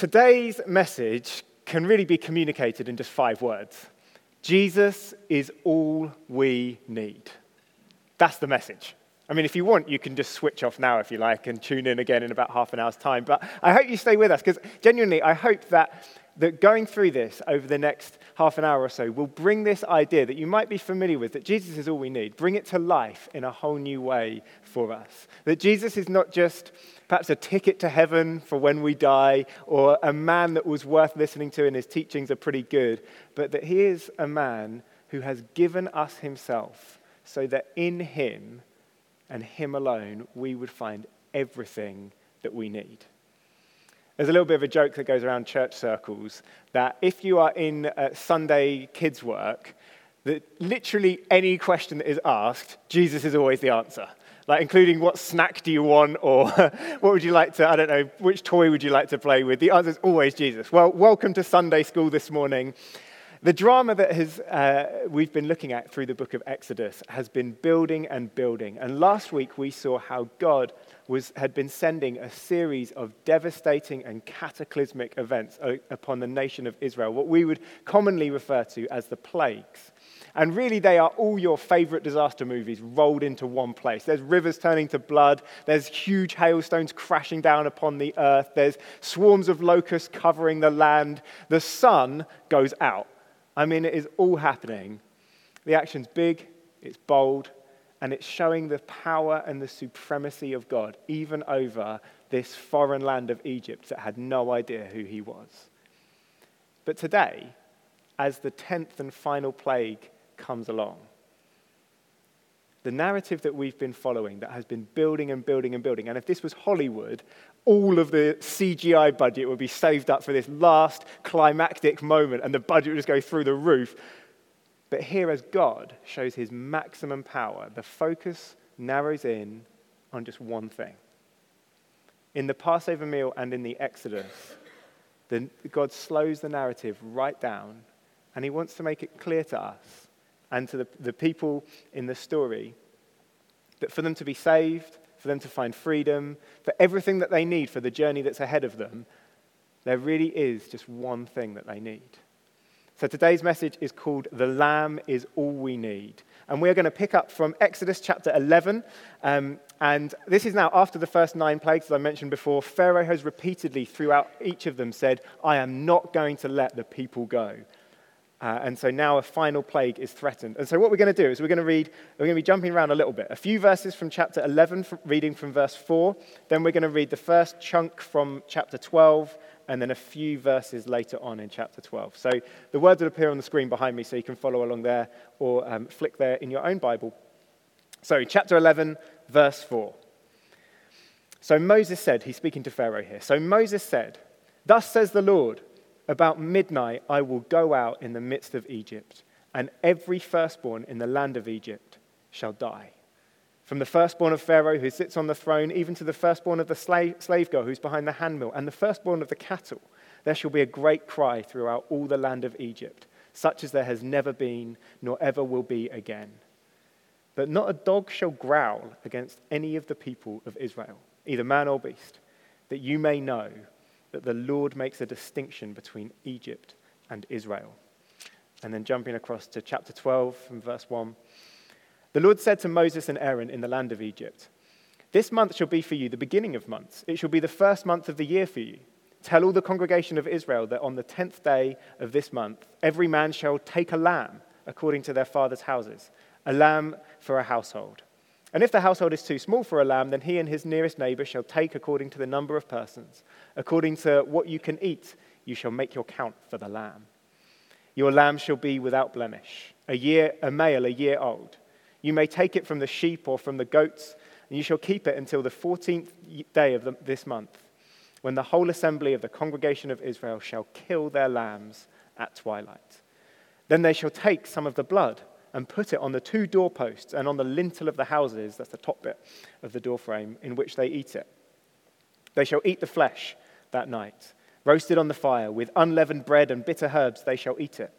Today's message can really be communicated in just five words Jesus is all we need. That's the message. I mean, if you want, you can just switch off now if you like and tune in again in about half an hour's time. But I hope you stay with us because genuinely, I hope that, that going through this over the next half an hour or so will bring this idea that you might be familiar with that Jesus is all we need, bring it to life in a whole new way for us. That Jesus is not just perhaps a ticket to heaven for when we die or a man that was worth listening to and his teachings are pretty good, but that he is a man who has given us himself so that in him and him alone we would find everything that we need. There's a little bit of a joke that goes around church circles that if you are in uh, Sunday kids' work, that literally any question that is asked, Jesus is always the answer. Like, including what snack do you want, or what would you like to, I don't know, which toy would you like to play with? The answer is always Jesus. Well, welcome to Sunday school this morning. The drama that has, uh, we've been looking at through the book of Exodus has been building and building. And last week we saw how God was, had been sending a series of devastating and cataclysmic events upon the nation of Israel, what we would commonly refer to as the plagues. And really, they are all your favorite disaster movies rolled into one place. There's rivers turning to blood. There's huge hailstones crashing down upon the earth. There's swarms of locusts covering the land. The sun goes out. I mean, it is all happening. The action's big, it's bold, and it's showing the power and the supremacy of God, even over this foreign land of Egypt that had no idea who he was. But today, as the tenth and final plague comes along, the narrative that we've been following that has been building and building and building, and if this was Hollywood, all of the CGI budget would be saved up for this last climactic moment, and the budget would just go through the roof. But here, as God shows his maximum power, the focus narrows in on just one thing. In the Passover meal and in the Exodus, the, God slows the narrative right down, and he wants to make it clear to us and to the, the people in the story that for them to be saved, for them to find freedom, for everything that they need for the journey that's ahead of them, there really is just one thing that they need. So today's message is called The Lamb is All We Need. And we're going to pick up from Exodus chapter 11. Um, and this is now after the first nine plagues, as I mentioned before. Pharaoh has repeatedly, throughout each of them, said, I am not going to let the people go. Uh, and so now a final plague is threatened. And so what we're going to do is we're going to read, we're going to be jumping around a little bit. A few verses from chapter 11, reading from verse 4. Then we're going to read the first chunk from chapter 12 and then a few verses later on in chapter 12. So the words will appear on the screen behind me so you can follow along there or um, flick there in your own Bible. So, chapter 11, verse 4. So Moses said, he's speaking to Pharaoh here. So Moses said, Thus says the Lord, about midnight I will go out in the midst of Egypt, and every firstborn in the land of Egypt shall die. From the firstborn of Pharaoh who sits on the throne, even to the firstborn of the slave, slave girl who's behind the handmill, and the firstborn of the cattle, there shall be a great cry throughout all the land of Egypt, such as there has never been, nor ever will be again. But not a dog shall growl against any of the people of Israel, either man or beast, that you may know that the Lord makes a distinction between Egypt and Israel. And then jumping across to chapter 12 from verse 1. The Lord said to Moses and Aaron in the land of Egypt, This month shall be for you the beginning of months. It shall be the first month of the year for you. Tell all the congregation of Israel that on the tenth day of this month, every man shall take a lamb according to their father's houses, a lamb for a household. And if the household is too small for a lamb, then he and his nearest neighbor shall take according to the number of persons. According to what you can eat, you shall make your count for the lamb. Your lamb shall be without blemish, a year, a male, a year old. You may take it from the sheep or from the goats, and you shall keep it until the 14th day of the, this month, when the whole assembly of the congregation of Israel shall kill their lambs at twilight. Then they shall take some of the blood and put it on the two doorposts and on the lintel of the houses, that's the top bit of the doorframe, in which they eat it. They shall eat the flesh that night, roasted on the fire, with unleavened bread and bitter herbs they shall eat it.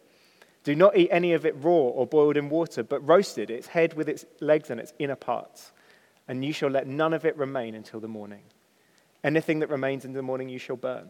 Do not eat any of it raw or boiled in water, but roasted, its head with its legs and its inner parts. And you shall let none of it remain until the morning. Anything that remains in the morning you shall burn.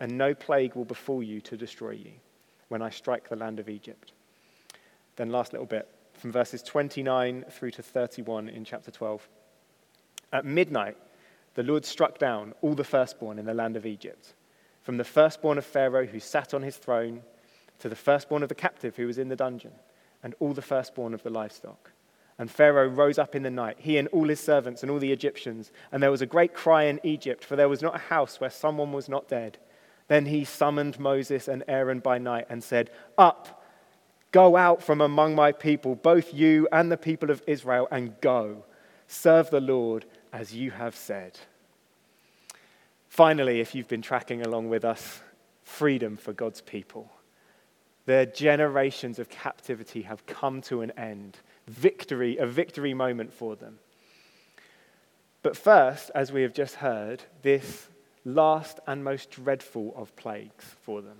and no plague will befall you to destroy you when I strike the land of Egypt. Then, last little bit from verses 29 through to 31 in chapter 12. At midnight, the Lord struck down all the firstborn in the land of Egypt, from the firstborn of Pharaoh who sat on his throne to the firstborn of the captive who was in the dungeon, and all the firstborn of the livestock. And Pharaoh rose up in the night, he and all his servants and all the Egyptians, and there was a great cry in Egypt, for there was not a house where someone was not dead. Then he summoned Moses and Aaron by night and said, Up, go out from among my people, both you and the people of Israel, and go. Serve the Lord as you have said. Finally, if you've been tracking along with us, freedom for God's people. Their generations of captivity have come to an end. Victory, a victory moment for them. But first, as we have just heard, this last and most dreadful of plagues for them.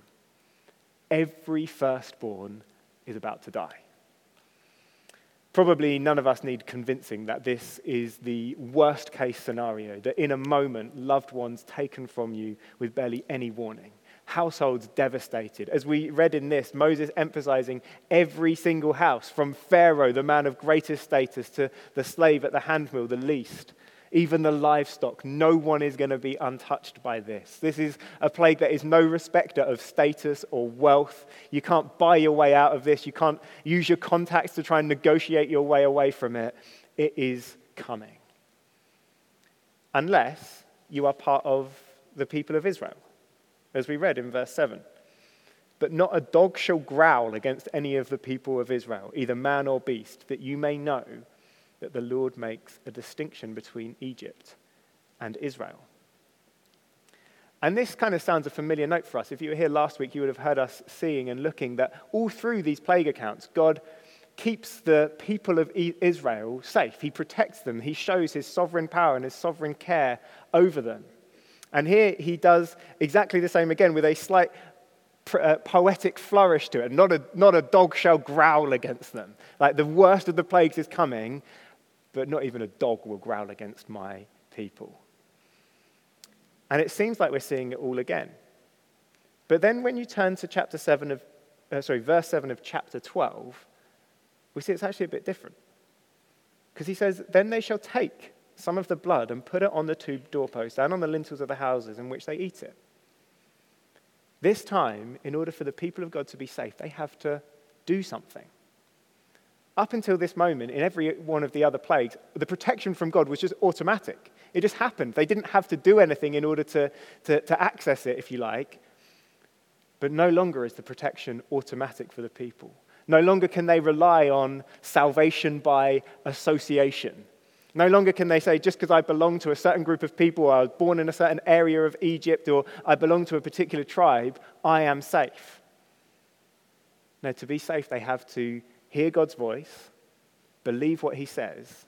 Every firstborn is about to die. Probably none of us need convincing that this is the worst case scenario, that in a moment, loved ones taken from you with barely any warning, households devastated. As we read in this, Moses emphasizing every single house, from Pharaoh, the man of greatest status, to the slave at the handmill, the least even the livestock. No one is going to be untouched by this. This is a plague that is no respecter of status or wealth. You can't buy your way out of this. You can't use your contacts to try and negotiate your way away from it. It is coming. Unless you are part of the people of Israel, as we read in verse 7. But not a dog shall growl against any of the people of Israel, either man or beast, that you may know that the Lord makes a distinction between Egypt and Israel. And this kind of sounds a familiar note for us. If you were here last week, you would have heard us seeing and looking that all through these plague accounts, God keeps the people of Israel safe. He protects them. He shows his sovereign power and his sovereign care over them. And here he does exactly the same again with a slight uh, poetic flourish to it. Not a, not a dog shall growl against them. Like the worst of the plagues is coming, but not even a dog will growl against my people. And it seems like we're seeing it all again. But then when you turn to chapter 7 of, uh, sorry, verse 7 of chapter 12, we see it's actually a bit different. Because he says, Then they shall take some of the blood and put it on the two doorposts and on the lintels of the houses in which they eat it. This time, in order for the people of God to be safe, they have to do something. Up until this moment, in every one of the other plagues, the protection from God was just automatic. It just happened. They didn't have to do anything in order to, to, to access it, if you like. But no longer is the protection automatic for the people. No longer can they rely on salvation by association. No longer can they say, just because I belong to a certain group of people, or I was born in a certain area of Egypt, or I belong to a particular tribe, I am safe. No, to be safe, they have to hear God's voice, believe what he says,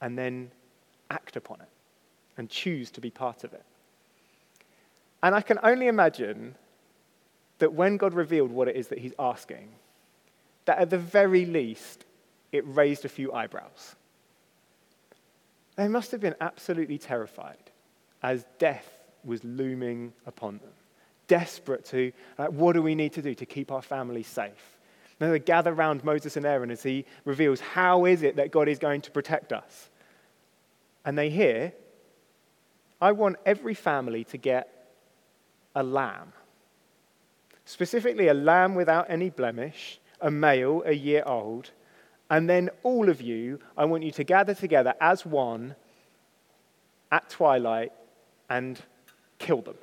and then act upon it and choose to be part of it. And I can only imagine that when God revealed what it is that he's asking, that at the very least, it raised a few eyebrows. They must have been absolutely terrified as death was looming upon them, desperate to, like, what do we need to do to keep our family safe? They gather around Moses and Aaron as he reveals how is it that God is going to protect us. And they hear, I want every family to get a lamb. Specifically, a lamb without any blemish, a male, a year old. And then all of you, I want you to gather together as one at twilight and kill them.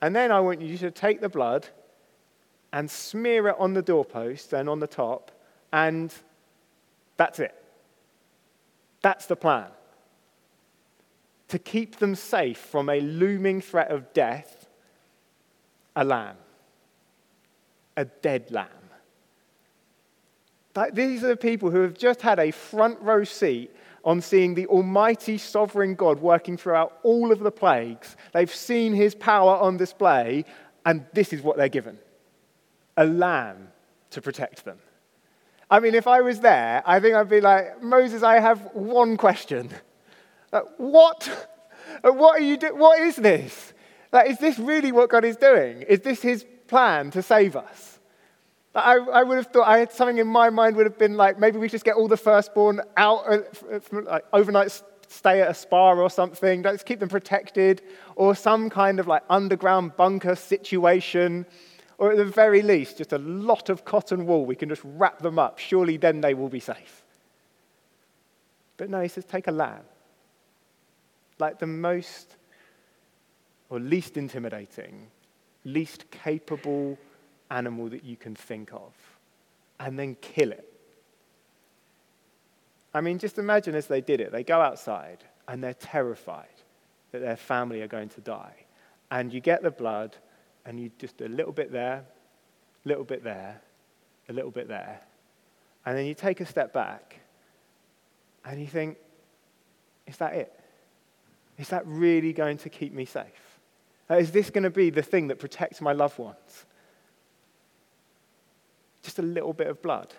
And then I want you to take the blood and smear it on the doorpost and on the top, and that's it. That's the plan. To keep them safe from a looming threat of death, a lamb. a dead lamb. Like, these are the people who have just had a front row seat on seeing the almighty sovereign God working throughout all of the plagues. They've seen his power on display, and this is what they're given a lamb to protect them. I mean, if I was there, I think I'd be like, Moses, I have one question. Uh, what? Uh, what are you do- What is this? Like, is this really what God is doing? Is this his plan to save us? I, I would have thought, I had something in my mind would have been like, maybe we just get all the firstborn out, uh, from, like, overnight stay at a spa or something, let's keep them protected, or some kind of like underground bunker situation, or at the very least, just a lot of cotton wool, we can just wrap them up. Surely then they will be safe. But no, he says, take a lamb. Like the most or least intimidating, least capable animal that you can think of, and then kill it. I mean, just imagine as they did it, they go outside and they're terrified that their family are going to die. And you get the blood, and you just a little bit there, a little bit there, a little bit there. And then you take a step back and you think, is that it? Is that really going to keep me safe? Is this going to be the thing that protects my loved ones? Just a little bit of blood.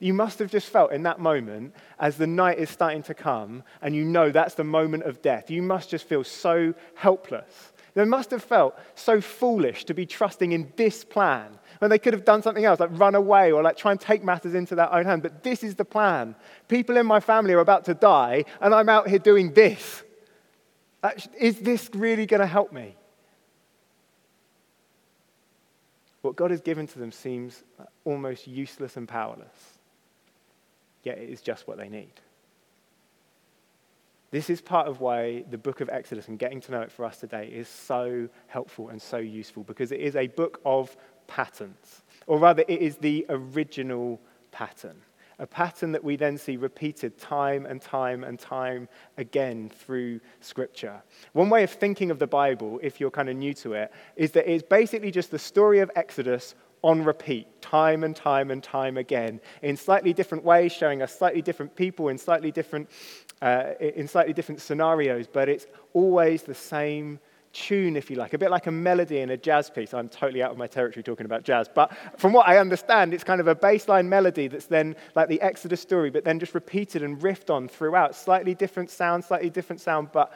You must have just felt in that moment, as the night is starting to come, and you know that's the moment of death, you must just feel so helpless. They must have felt so foolish to be trusting in this plan when they could have done something else, like run away or like try and take matters into their own hand. But this is the plan. People in my family are about to die, and I'm out here doing this. Is this really going to help me? What God has given to them seems almost useless and powerless, yet it is just what they need. This is part of why the book of Exodus and getting to know it for us today is so helpful and so useful because it is a book of patterns, or rather, it is the original pattern a pattern that we then see repeated time and time and time again through Scripture. One way of thinking of the Bible, if you're kind of new to it, is that it's basically just the story of Exodus on repeat, time and time and time again, in slightly different ways, showing us slightly different people in slightly different, uh, in slightly different scenarios, but it's always the same tune, if you like, a bit like a melody in a jazz piece. I'm totally out of my territory talking about jazz, but from what I understand, it's kind of a baseline melody that's then like the Exodus story, but then just repeated and riffed on throughout. Slightly different sound, slightly different sound, but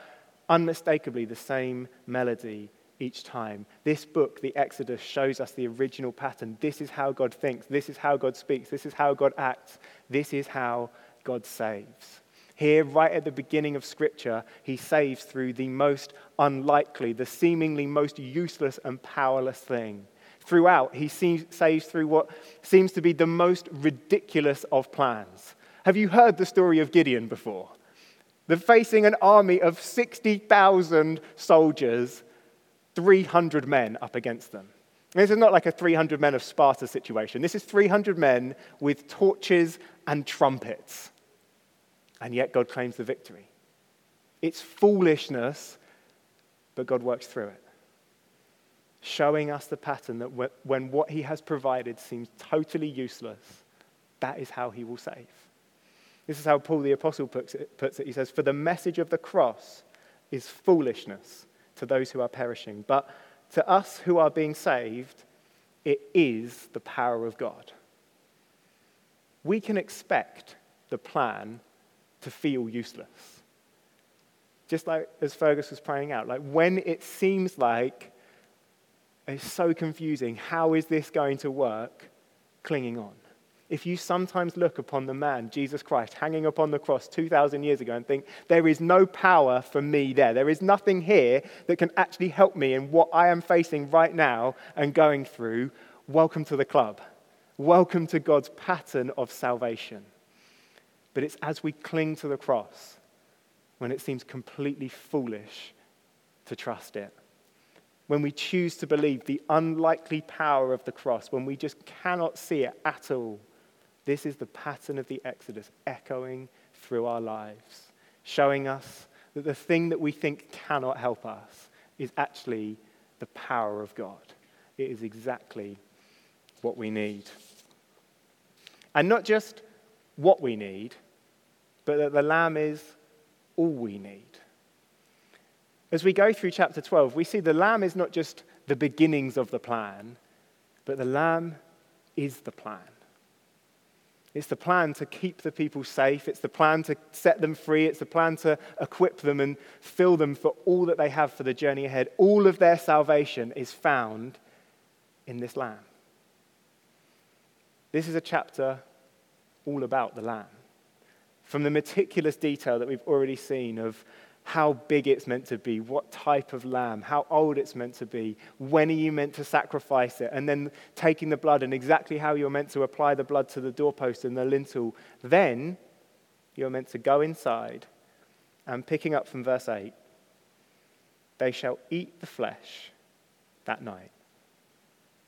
unmistakably the same melody each time. This book, the Exodus, shows us the original pattern. This is how God thinks, this is how God speaks, this is how God acts, this is how God saves. Here, right at the beginning of Scripture, he saves through the most unlikely, the seemingly most useless and powerless thing. Throughout, he saves through what seems to be the most ridiculous of plans. Have you heard the story of Gideon before? They're facing an army of 60,000 soldiers, 300 men up against them. This is not like a 300 men of Sparta situation. This is 300 men with torches and trumpets and yet God claims the victory. It's foolishness, but God works through it, showing us the pattern that when what He has provided seems totally useless, that is how He will save. This is how Paul the Apostle puts it. Puts it. He says, For the message of the cross is foolishness to those who are perishing, but to us who are being saved, it is the power of God. We can expect the plan to feel useless. Just like as Fergus was praying out, like when it seems like it's so confusing, how is this going to work? Clinging on. If you sometimes look upon the man, Jesus Christ, hanging upon the cross 2,000 years ago and think, there is no power for me there, there is nothing here that can actually help me in what I am facing right now and going through, welcome to the club. Welcome to God's pattern of salvation. But it's as we cling to the cross when it seems completely foolish to trust it. When we choose to believe the unlikely power of the cross, when we just cannot see it at all. This is the pattern of the Exodus echoing through our lives, showing us that the thing that we think cannot help us is actually the power of God. It is exactly what we need. And not just what we need, but that the Lamb is all we need. As we go through chapter 12, we see the Lamb is not just the beginnings of the plan, but the Lamb is the plan. It's the plan to keep the people safe. It's the plan to set them free. It's the plan to equip them and fill them for all that they have for the journey ahead. All of their salvation is found in this Lamb. This is a chapter all about the Lamb. From the meticulous detail that we've already seen of how big it's meant to be, what type of lamb, how old it's meant to be, when are you meant to sacrifice it, and then taking the blood and exactly how you're meant to apply the blood to the doorpost and the lintel. Then you're meant to go inside and picking up from verse 8, they shall eat the flesh that night,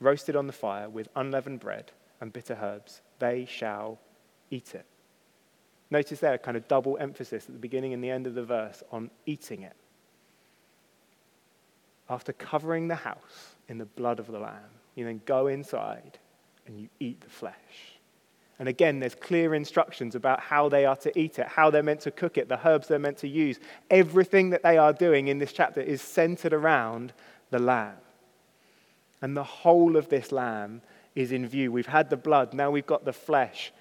roasted on the fire with unleavened bread and bitter herbs. They shall eat it. Notice there a kind of double emphasis at the beginning and the end of the verse on eating it. After covering the house in the blood of the Lamb, you then go inside and you eat the flesh. And again, there's clear instructions about how they are to eat it, how they're meant to cook it, the herbs they're meant to use. Everything that they are doing in this chapter is centered around the lamb. And the whole of this lamb is in view. We've had the blood, now we've got the flesh.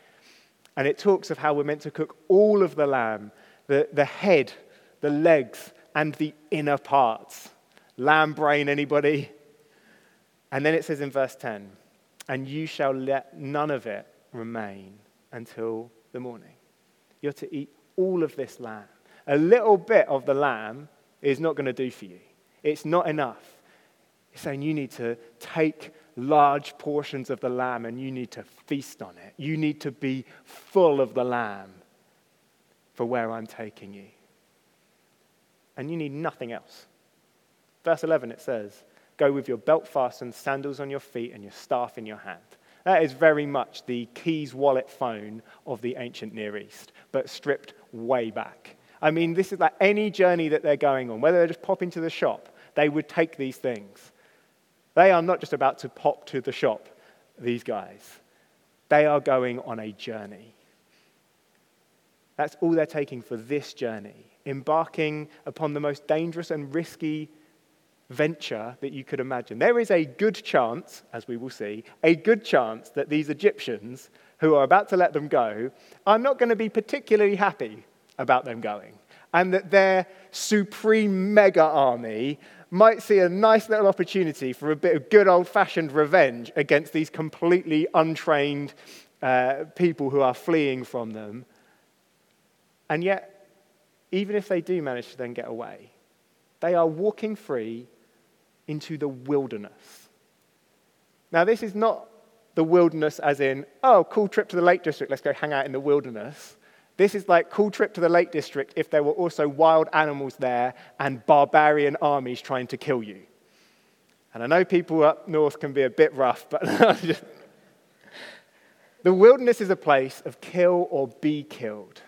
And it talks of how we're meant to cook all of the lamb the, the head, the legs, and the inner parts. Lamb brain, anybody? And then it says in verse 10, and you shall let none of it remain until the morning. You're to eat all of this lamb. A little bit of the lamb is not going to do for you, it's not enough. It's saying you need to take large portions of the lamb and you need to feast on it. You need to be full of the lamb for where I'm taking you. And you need nothing else. Verse 11 it says, Go with your belt fastened, sandals on your feet, and your staff in your hand. That is very much the keys, wallet, phone of the ancient Near East, but stripped way back. I mean, this is like any journey that they're going on, whether they just pop into the shop, they would take these things. They are not just about to pop to the shop, these guys. They are going on a journey. That's all they're taking for this journey, embarking upon the most dangerous and risky venture that you could imagine. There is a good chance, as we will see, a good chance that these Egyptians who are about to let them go are not going to be particularly happy about them going. And that their supreme mega army might see a nice little opportunity for a bit of good old fashioned revenge against these completely untrained uh, people who are fleeing from them. And yet, even if they do manage to then get away, they are walking free into the wilderness. Now, this is not the wilderness as in, oh, cool trip to the Lake District, let's go hang out in the wilderness. This is like cool trip to the Lake District if there were also wild animals there and barbarian armies trying to kill you. And I know people up north can be a bit rough, but the wilderness is a place of kill or be killed.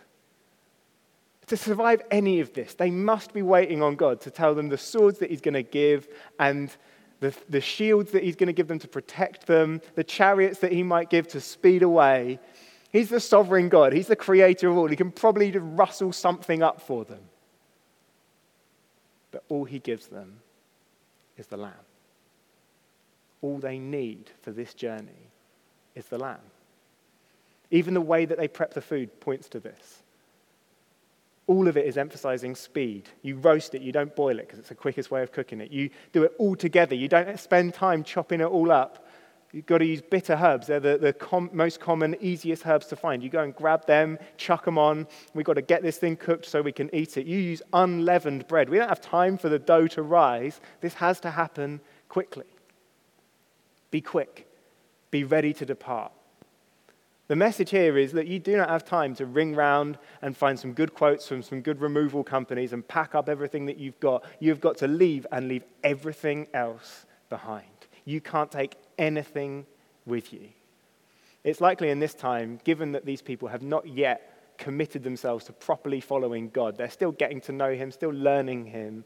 To survive any of this, they must be waiting on God to tell them the swords that He's going to give and the, the shields that He's going to give them to protect them, the chariots that He might give to speed away. He's the sovereign God. He's the creator of all. He can probably just rustle something up for them. But all he gives them is the lamb. All they need for this journey is the lamb. Even the way that they prep the food points to this. All of it is emphasizing speed. You roast it, you don't boil it because it's the quickest way of cooking it. You do it all together. You don't spend time chopping it all up You've got to use bitter herbs. They're the, the com- most common, easiest herbs to find. You go and grab them, chuck them on. We've got to get this thing cooked so we can eat it. You use unleavened bread. We don't have time for the dough to rise. This has to happen quickly. Be quick. Be ready to depart. The message here is that you do not have time to ring round and find some good quotes from some good removal companies and pack up everything that you've got. You've got to leave and leave everything else behind. You can't take anything with you. It's likely in this time, given that these people have not yet committed themselves to properly following God, they're still getting to know Him, still learning Him,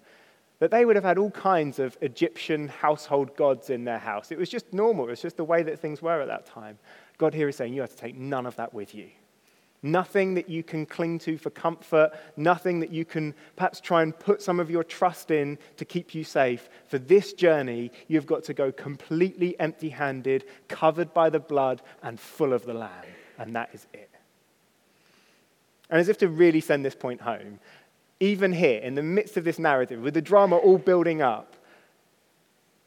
that they would have had all kinds of Egyptian household gods in their house. It was just normal, it was just the way that things were at that time. God here is saying, You have to take none of that with you. Nothing that you can cling to for comfort, nothing that you can perhaps try and put some of your trust in to keep you safe. For this journey, you've got to go completely empty handed, covered by the blood, and full of the Lamb. And that is it. And as if to really send this point home, even here, in the midst of this narrative, with the drama all building up,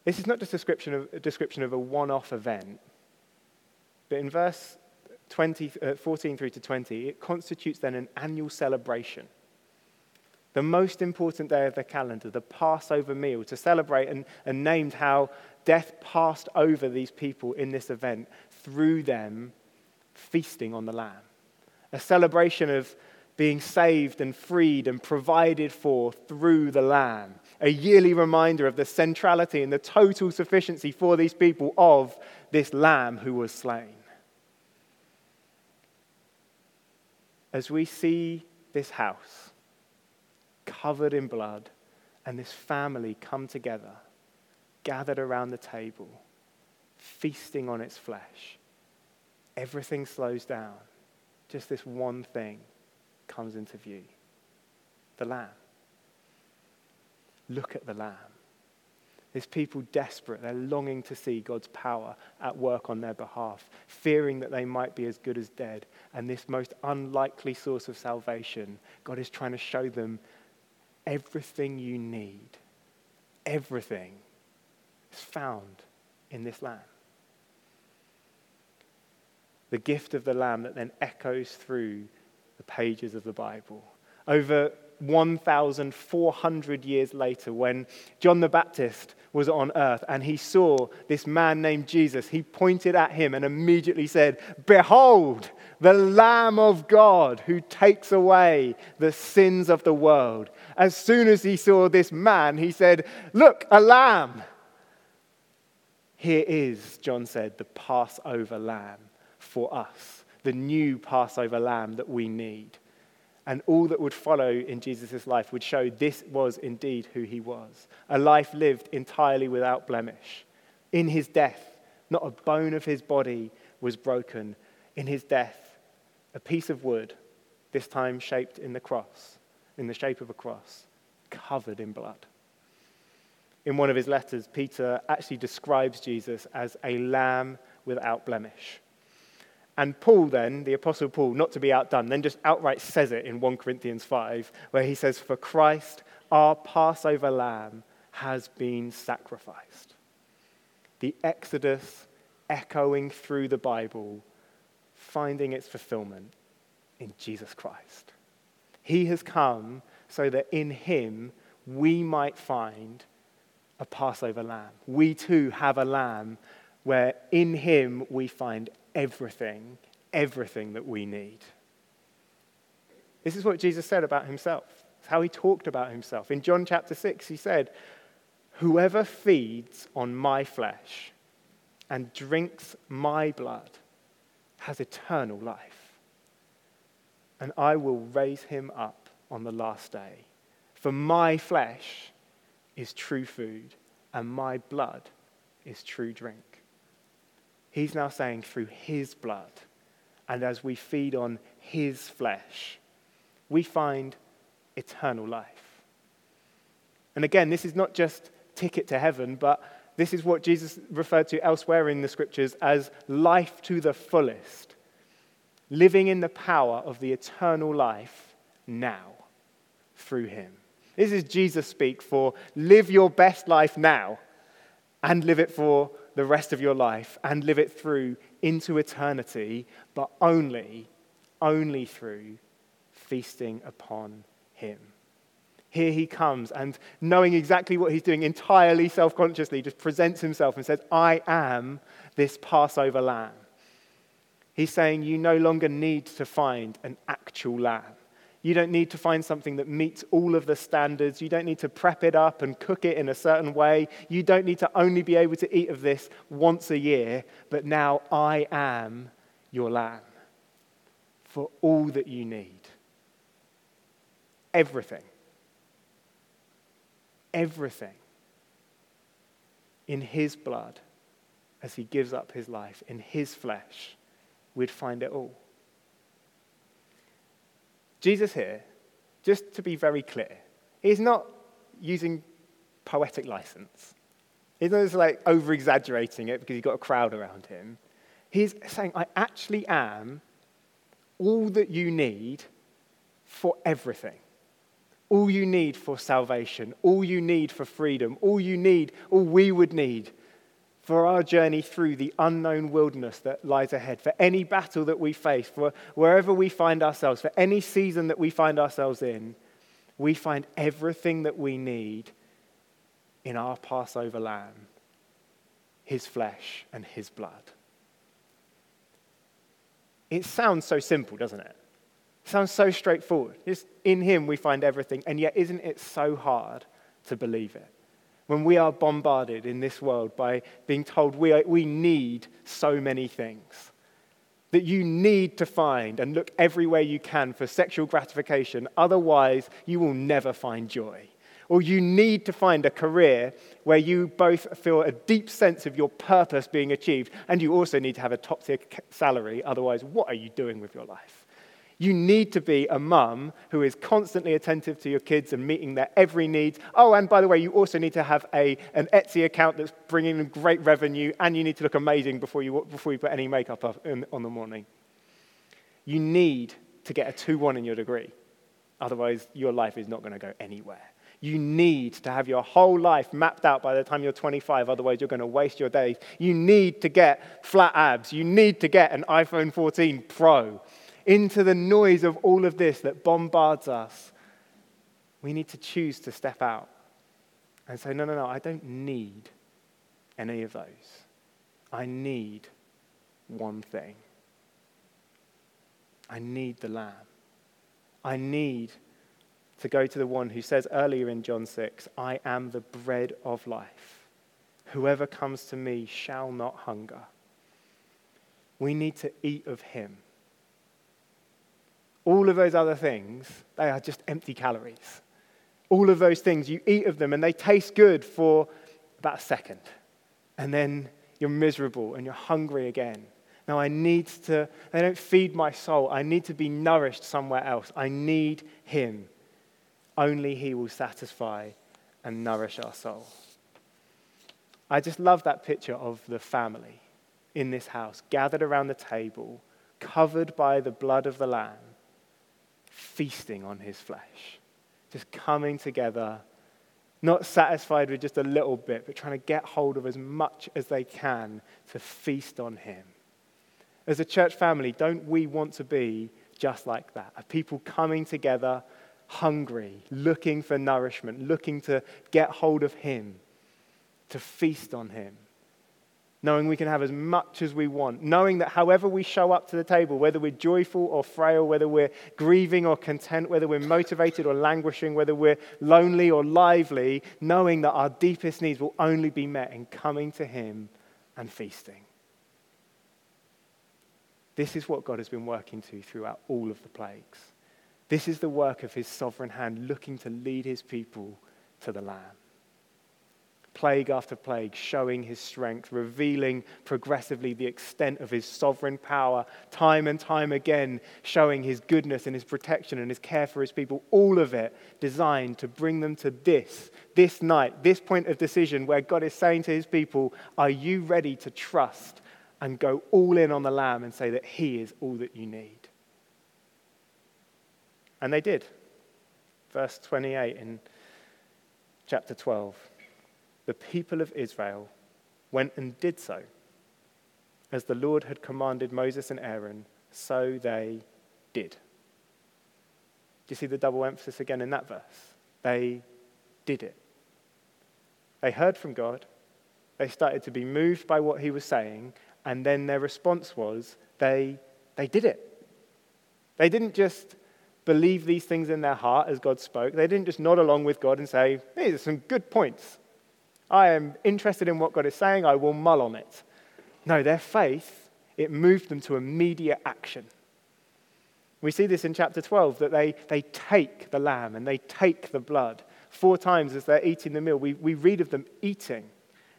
this is not just a description of a, description of a one off event, but in verse 20, uh, 14 through to 20, it constitutes then an annual celebration. The most important day of the calendar, the Passover meal, to celebrate and, and named how death passed over these people in this event through them feasting on the Lamb. A celebration of being saved and freed and provided for through the Lamb. A yearly reminder of the centrality and the total sufficiency for these people of this Lamb who was slain. As we see this house covered in blood and this family come together, gathered around the table, feasting on its flesh, everything slows down. Just this one thing comes into view the Lamb. Look at the Lamb. There's people desperate. They're longing to see God's power at work on their behalf, fearing that they might be as good as dead. And this most unlikely source of salvation, God is trying to show them everything you need, everything is found in this Lamb. The gift of the Lamb that then echoes through the pages of the Bible. Over 1,400 years later, when John the Baptist was on earth and he saw this man named Jesus, he pointed at him and immediately said, Behold, the Lamb of God who takes away the sins of the world. As soon as he saw this man, he said, Look, a lamb. Here is, John said, the Passover lamb for us, the new Passover lamb that we need. And all that would follow in Jesus' life would show this was indeed who he was a life lived entirely without blemish. In his death, not a bone of his body was broken. In his death, a piece of wood, this time shaped in the cross, in the shape of a cross, covered in blood. In one of his letters, Peter actually describes Jesus as a lamb without blemish. And Paul, then, the Apostle Paul, not to be outdone, then just outright says it in 1 Corinthians 5, where he says, For Christ, our Passover lamb, has been sacrificed. The Exodus echoing through the Bible, finding its fulfillment in Jesus Christ. He has come so that in him we might find a Passover lamb. We too have a lamb where in him we find everything, everything that we need. This is what Jesus said about himself. It's how he talked about himself. In John chapter 6, he said, Whoever feeds on my flesh and drinks my blood has eternal life, and I will raise him up on the last day. For my flesh is true food, and my blood is true drink. He's now saying through his blood, and as we feed on his flesh, we find eternal life. And again, this is not just ticket to heaven, but this is what Jesus referred to elsewhere in the scriptures as life to the fullest, living in the power of the eternal life now through him. This is Jesus speak for live your best life now and live it for the rest of your life and live it through into eternity, but only, only through feasting upon Him. Here he comes and knowing exactly what he's doing, entirely self consciously, just presents himself and says, I am this Passover lamb. He's saying, You no longer need to find an actual lamb. You don't need to find something that meets all of the standards. You don't need to prep it up and cook it in a certain way. You don't need to only be able to eat of this once a year, but now I am your lamb for all that you need. Everything. everything in his blood as he gives up his life, in his flesh, we'd find it all. Jesus here, just to be very clear, he's not using poetic license. He's not just like over exaggerating it because he's got a crowd around him. He's saying, I actually am all that you need for everything. All you need for salvation, all you need for freedom, all you need, all we would need for our journey through the unknown wilderness that lies ahead, for any battle that we face, for wherever we find ourselves, for any season that we find ourselves in, we find everything that we need in our Passover lamb, his flesh and his blood. It sounds so simple, doesn't it? It sounds so straightforward. Just in him we find everything, and yet isn't it so hard to believe it? When we are bombarded in this world by being told we, are, we need so many things that you need to find and look everywhere you can for sexual gratification, otherwise, you will never find joy. Or you need to find a career where you both feel a deep sense of your purpose being achieved, and you also need to have a top tier salary, otherwise, what are you doing with your life? You need to be a mum who is constantly attentive to your kids and meeting their every need. Oh, and by the way, you also need to have a, an Etsy account that's bringing in great revenue, and you need to look amazing before you, before you put any makeup in, on the morning. You need to get a 2 1 in your degree. Otherwise, your life is not going to go anywhere. You need to have your whole life mapped out by the time you're 25, otherwise, you're going to waste your days. You need to get flat abs. You need to get an iPhone 14 Pro into the noise of all of this that bombards us, we need to choose to step out and say, no, no, no, I don't need any of those. I need one thing. I need the Lamb. I need to go to the one who says earlier in John 6, I am the bread of life. Whoever comes to me shall not hunger. We need to eat of him all of those other things, they are just empty calories. All of those things, you eat of them and they taste good for about a second. And then you're miserable and you're hungry again. Now, I need to, they don't feed my soul. I need to be nourished somewhere else. I need Him. Only He will satisfy and nourish our soul. I just love that picture of the family in this house, gathered around the table, covered by the blood of the Lamb feasting on his flesh, just coming together, not satisfied with just a little bit, but trying to get hold of as much as they can to feast on him. As a church family, don't we want to be just like that? A people coming together, hungry, looking for nourishment, looking to get hold of him, to feast on him knowing we can have as much as we want, knowing that however we show up to the table, whether we're joyful or frail, whether we're grieving or content, whether we're motivated or languishing, whether we're lonely or lively, knowing that our deepest needs will only be met in coming to Him and feasting. This is what God has been working to throughout all of the plagues. This is the work of His sovereign hand looking to lead His people to the Lamb plague after plague, showing his strength, revealing progressively the extent of his sovereign power, time and time again, showing his goodness and his protection and his care for his people, all of it designed to bring them to this, this night, this point of decision where God is saying to his people, Are you ready to trust and go all in on the Lamb and say that he is all that you need? And they did. Verse 28 in chapter 12 the people of Israel went and did so. As the Lord had commanded Moses and Aaron, so they did. Do you see the double emphasis again in that verse? They did it. They heard from God, they started to be moved by what he was saying, and then their response was they, they did it. They didn't just believe these things in their heart as God spoke, they didn't just nod along with God and say, These are some good points. I am interested in what God is saying, I will mull on it. No, their faith, it moved them to immediate action. We see this in chapter 12 that they, they take the lamb and they take the blood. Four times as they're eating the meal, we, we read of them eating.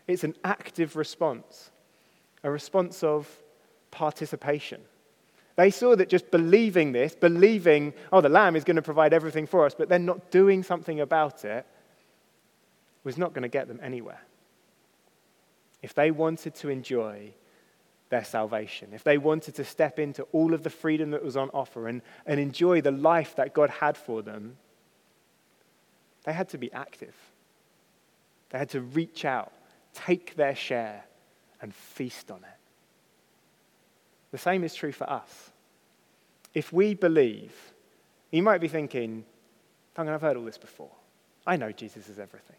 It's an active response, a response of participation. They saw that just believing this, believing, oh, the lamb is going to provide everything for us, but then not doing something about it was not going to get them anywhere. If they wanted to enjoy their salvation, if they wanted to step into all of the freedom that was on offer and, and enjoy the life that God had for them, they had to be active. They had to reach out, take their share, and feast on it. The same is true for us. If we believe, you might be thinking, Duncan, I've heard all this before. I know Jesus is everything.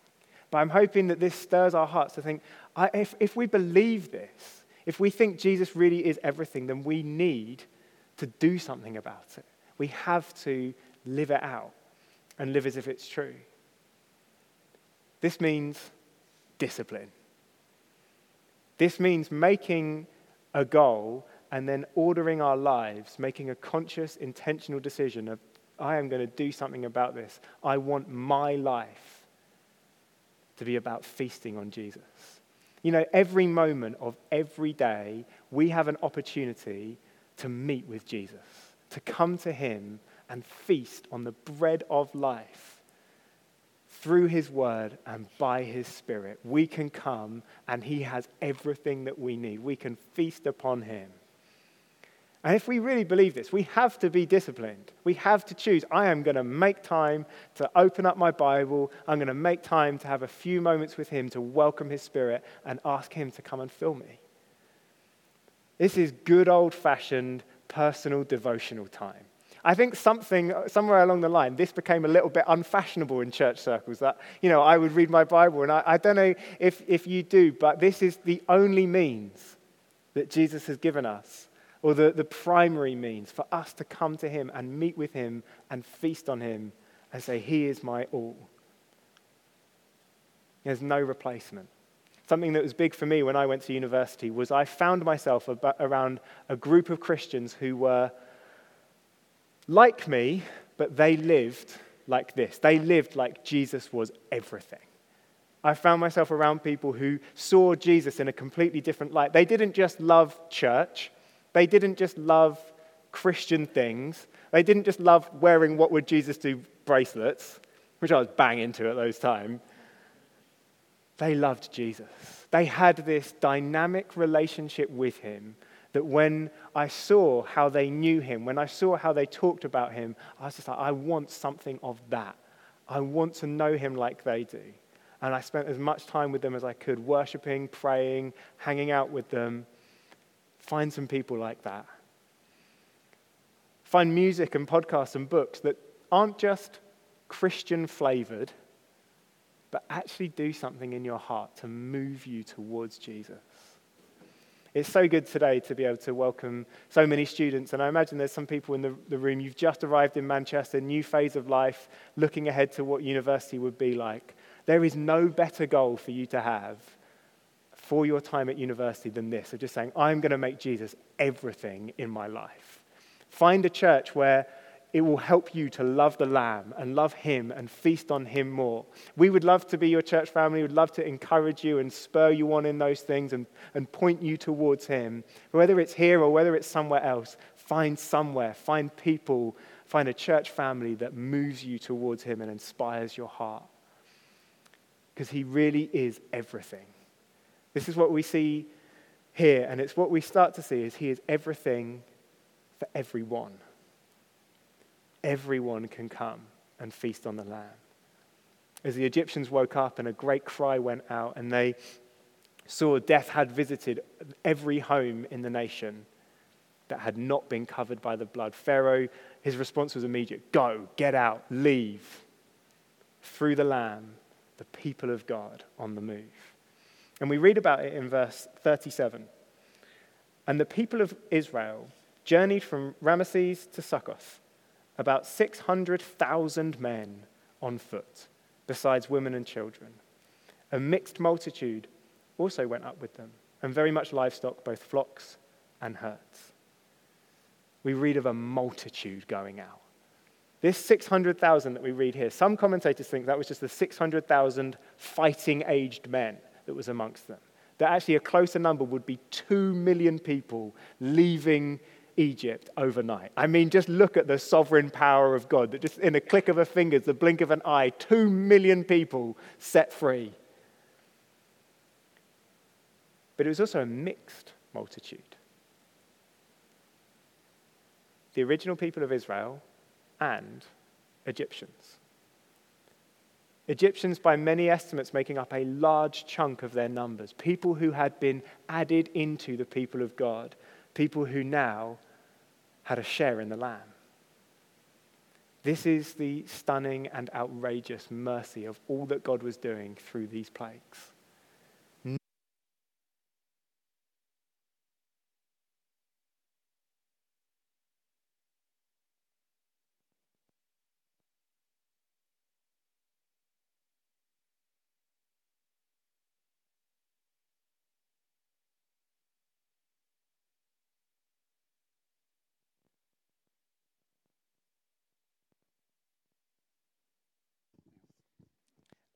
But I'm hoping that this stirs our hearts to think if, if we believe this, if we think Jesus really is everything, then we need to do something about it. We have to live it out and live as if it's true. This means discipline. This means making a goal and then ordering our lives, making a conscious, intentional decision of, I am going to do something about this. I want my life to be about feasting on Jesus. You know, every moment of every day, we have an opportunity to meet with Jesus, to come to him and feast on the bread of life. Through his word and by his spirit, we can come and he has everything that we need. We can feast upon him. And if we really believe this, we have to be disciplined. We have to choose. I am going to make time to open up my Bible. I'm going to make time to have a few moments with Him to welcome His Spirit and ask Him to come and fill me. This is good old fashioned personal devotional time. I think something, somewhere along the line, this became a little bit unfashionable in church circles that, you know, I would read my Bible, and I, I don't know if, if you do, but this is the only means that Jesus has given us or the, the primary means for us to come to Him and meet with Him and feast on Him and say, He is my all. There's no replacement. Something that was big for me when I went to university was I found myself around a group of Christians who were like me, but they lived like this. They lived like Jesus was everything. I found myself around people who saw Jesus in a completely different light. They didn't just love church, they didn't just love Christian things. They didn't just love wearing what would Jesus do bracelets, which I was bang into at those times. They loved Jesus. They had this dynamic relationship with him that when I saw how they knew him, when I saw how they talked about him, I was just like, I want something of that. I want to know him like they do. And I spent as much time with them as I could, worshiping, praying, hanging out with them. Find some people like that. Find music and podcasts and books that aren't just Christian flavored, but actually do something in your heart to move you towards Jesus. It's so good today to be able to welcome so many students. And I imagine there's some people in the, the room, you've just arrived in Manchester, new phase of life, looking ahead to what university would be like. There is no better goal for you to have for your time at university than this of just saying, I'm going to make Jesus everything in my life. Find a church where it will help you to love the Lamb and love Him and feast on Him more. We would love to be your church family. We'd love to encourage you and spur you on in those things and, and point you towards Him. Whether it's here or whether it's somewhere else, find somewhere, find people, find a church family that moves you towards Him and inspires your heart. Because He really is everything. This is what we see here, and it's what we start to see is he is everything for everyone. Everyone can come and feast on the lamb. As the Egyptians woke up and a great cry went out, and they saw death had visited every home in the nation that had not been covered by the blood. Pharaoh, his response was immediate go, get out, leave. Through the lamb, the people of God on the move. And we read about it in verse 37. And the people of Israel journeyed from Ramesses to Succoth, about 600,000 men on foot, besides women and children. A mixed multitude also went up with them, and very much livestock, both flocks and herds. We read of a multitude going out. This 600,000 that we read here, some commentators think that was just the 600,000 fighting aged men that was amongst them. That actually a closer number would be 2 million people leaving Egypt overnight. I mean, just look at the sovereign power of God that just in a click of a finger, the blink of an eye, 2 million people set free. But it was also a mixed multitude. The original people of Israel and Egyptians. Egyptians, by many estimates, making up a large chunk of their numbers. People who had been added into the people of God. People who now had a share in the Lamb. This is the stunning and outrageous mercy of all that God was doing through these plagues.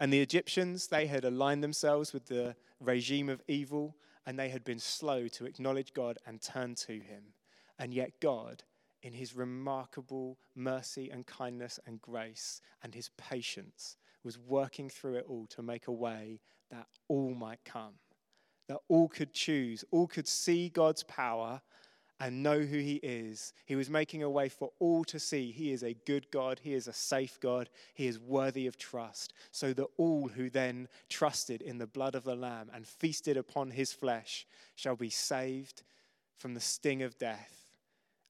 And the Egyptians, they had aligned themselves with the regime of evil and they had been slow to acknowledge God and turn to him. And yet, God, in his remarkable mercy and kindness and grace and his patience, was working through it all to make a way that all might come, that all could choose, all could see God's power and know who He is. He was making a way for all to see. He is a good God, He is a safe God, He is worthy of trust, so that all who then trusted in the blood of the Lamb and feasted upon His flesh shall be saved from the sting of death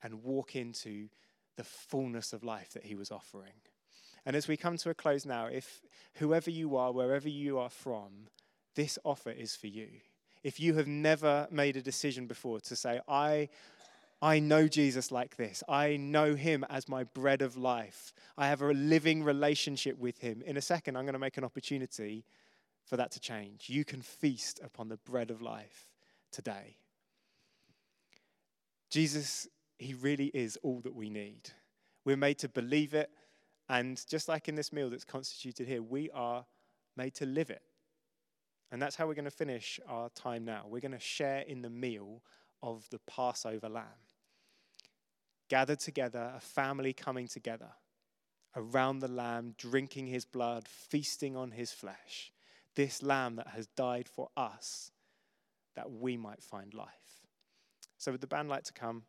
and walk into the fullness of life that He was offering. And as we come to a close now, if whoever you are, wherever you are from, this offer is for you. If you have never made a decision before to say, I I know Jesus like this. I know him as my bread of life. I have a living relationship with him. In a second, I'm going to make an opportunity for that to change. You can feast upon the bread of life today. Jesus, he really is all that we need. We're made to believe it. And just like in this meal that's constituted here, we are made to live it. And that's how we're going to finish our time now. We're going to share in the meal of the Passover lamb gathered together, a family coming together around the Lamb, drinking his blood, feasting on his flesh. This Lamb that has died for us, that we might find life. So, would the band like to come?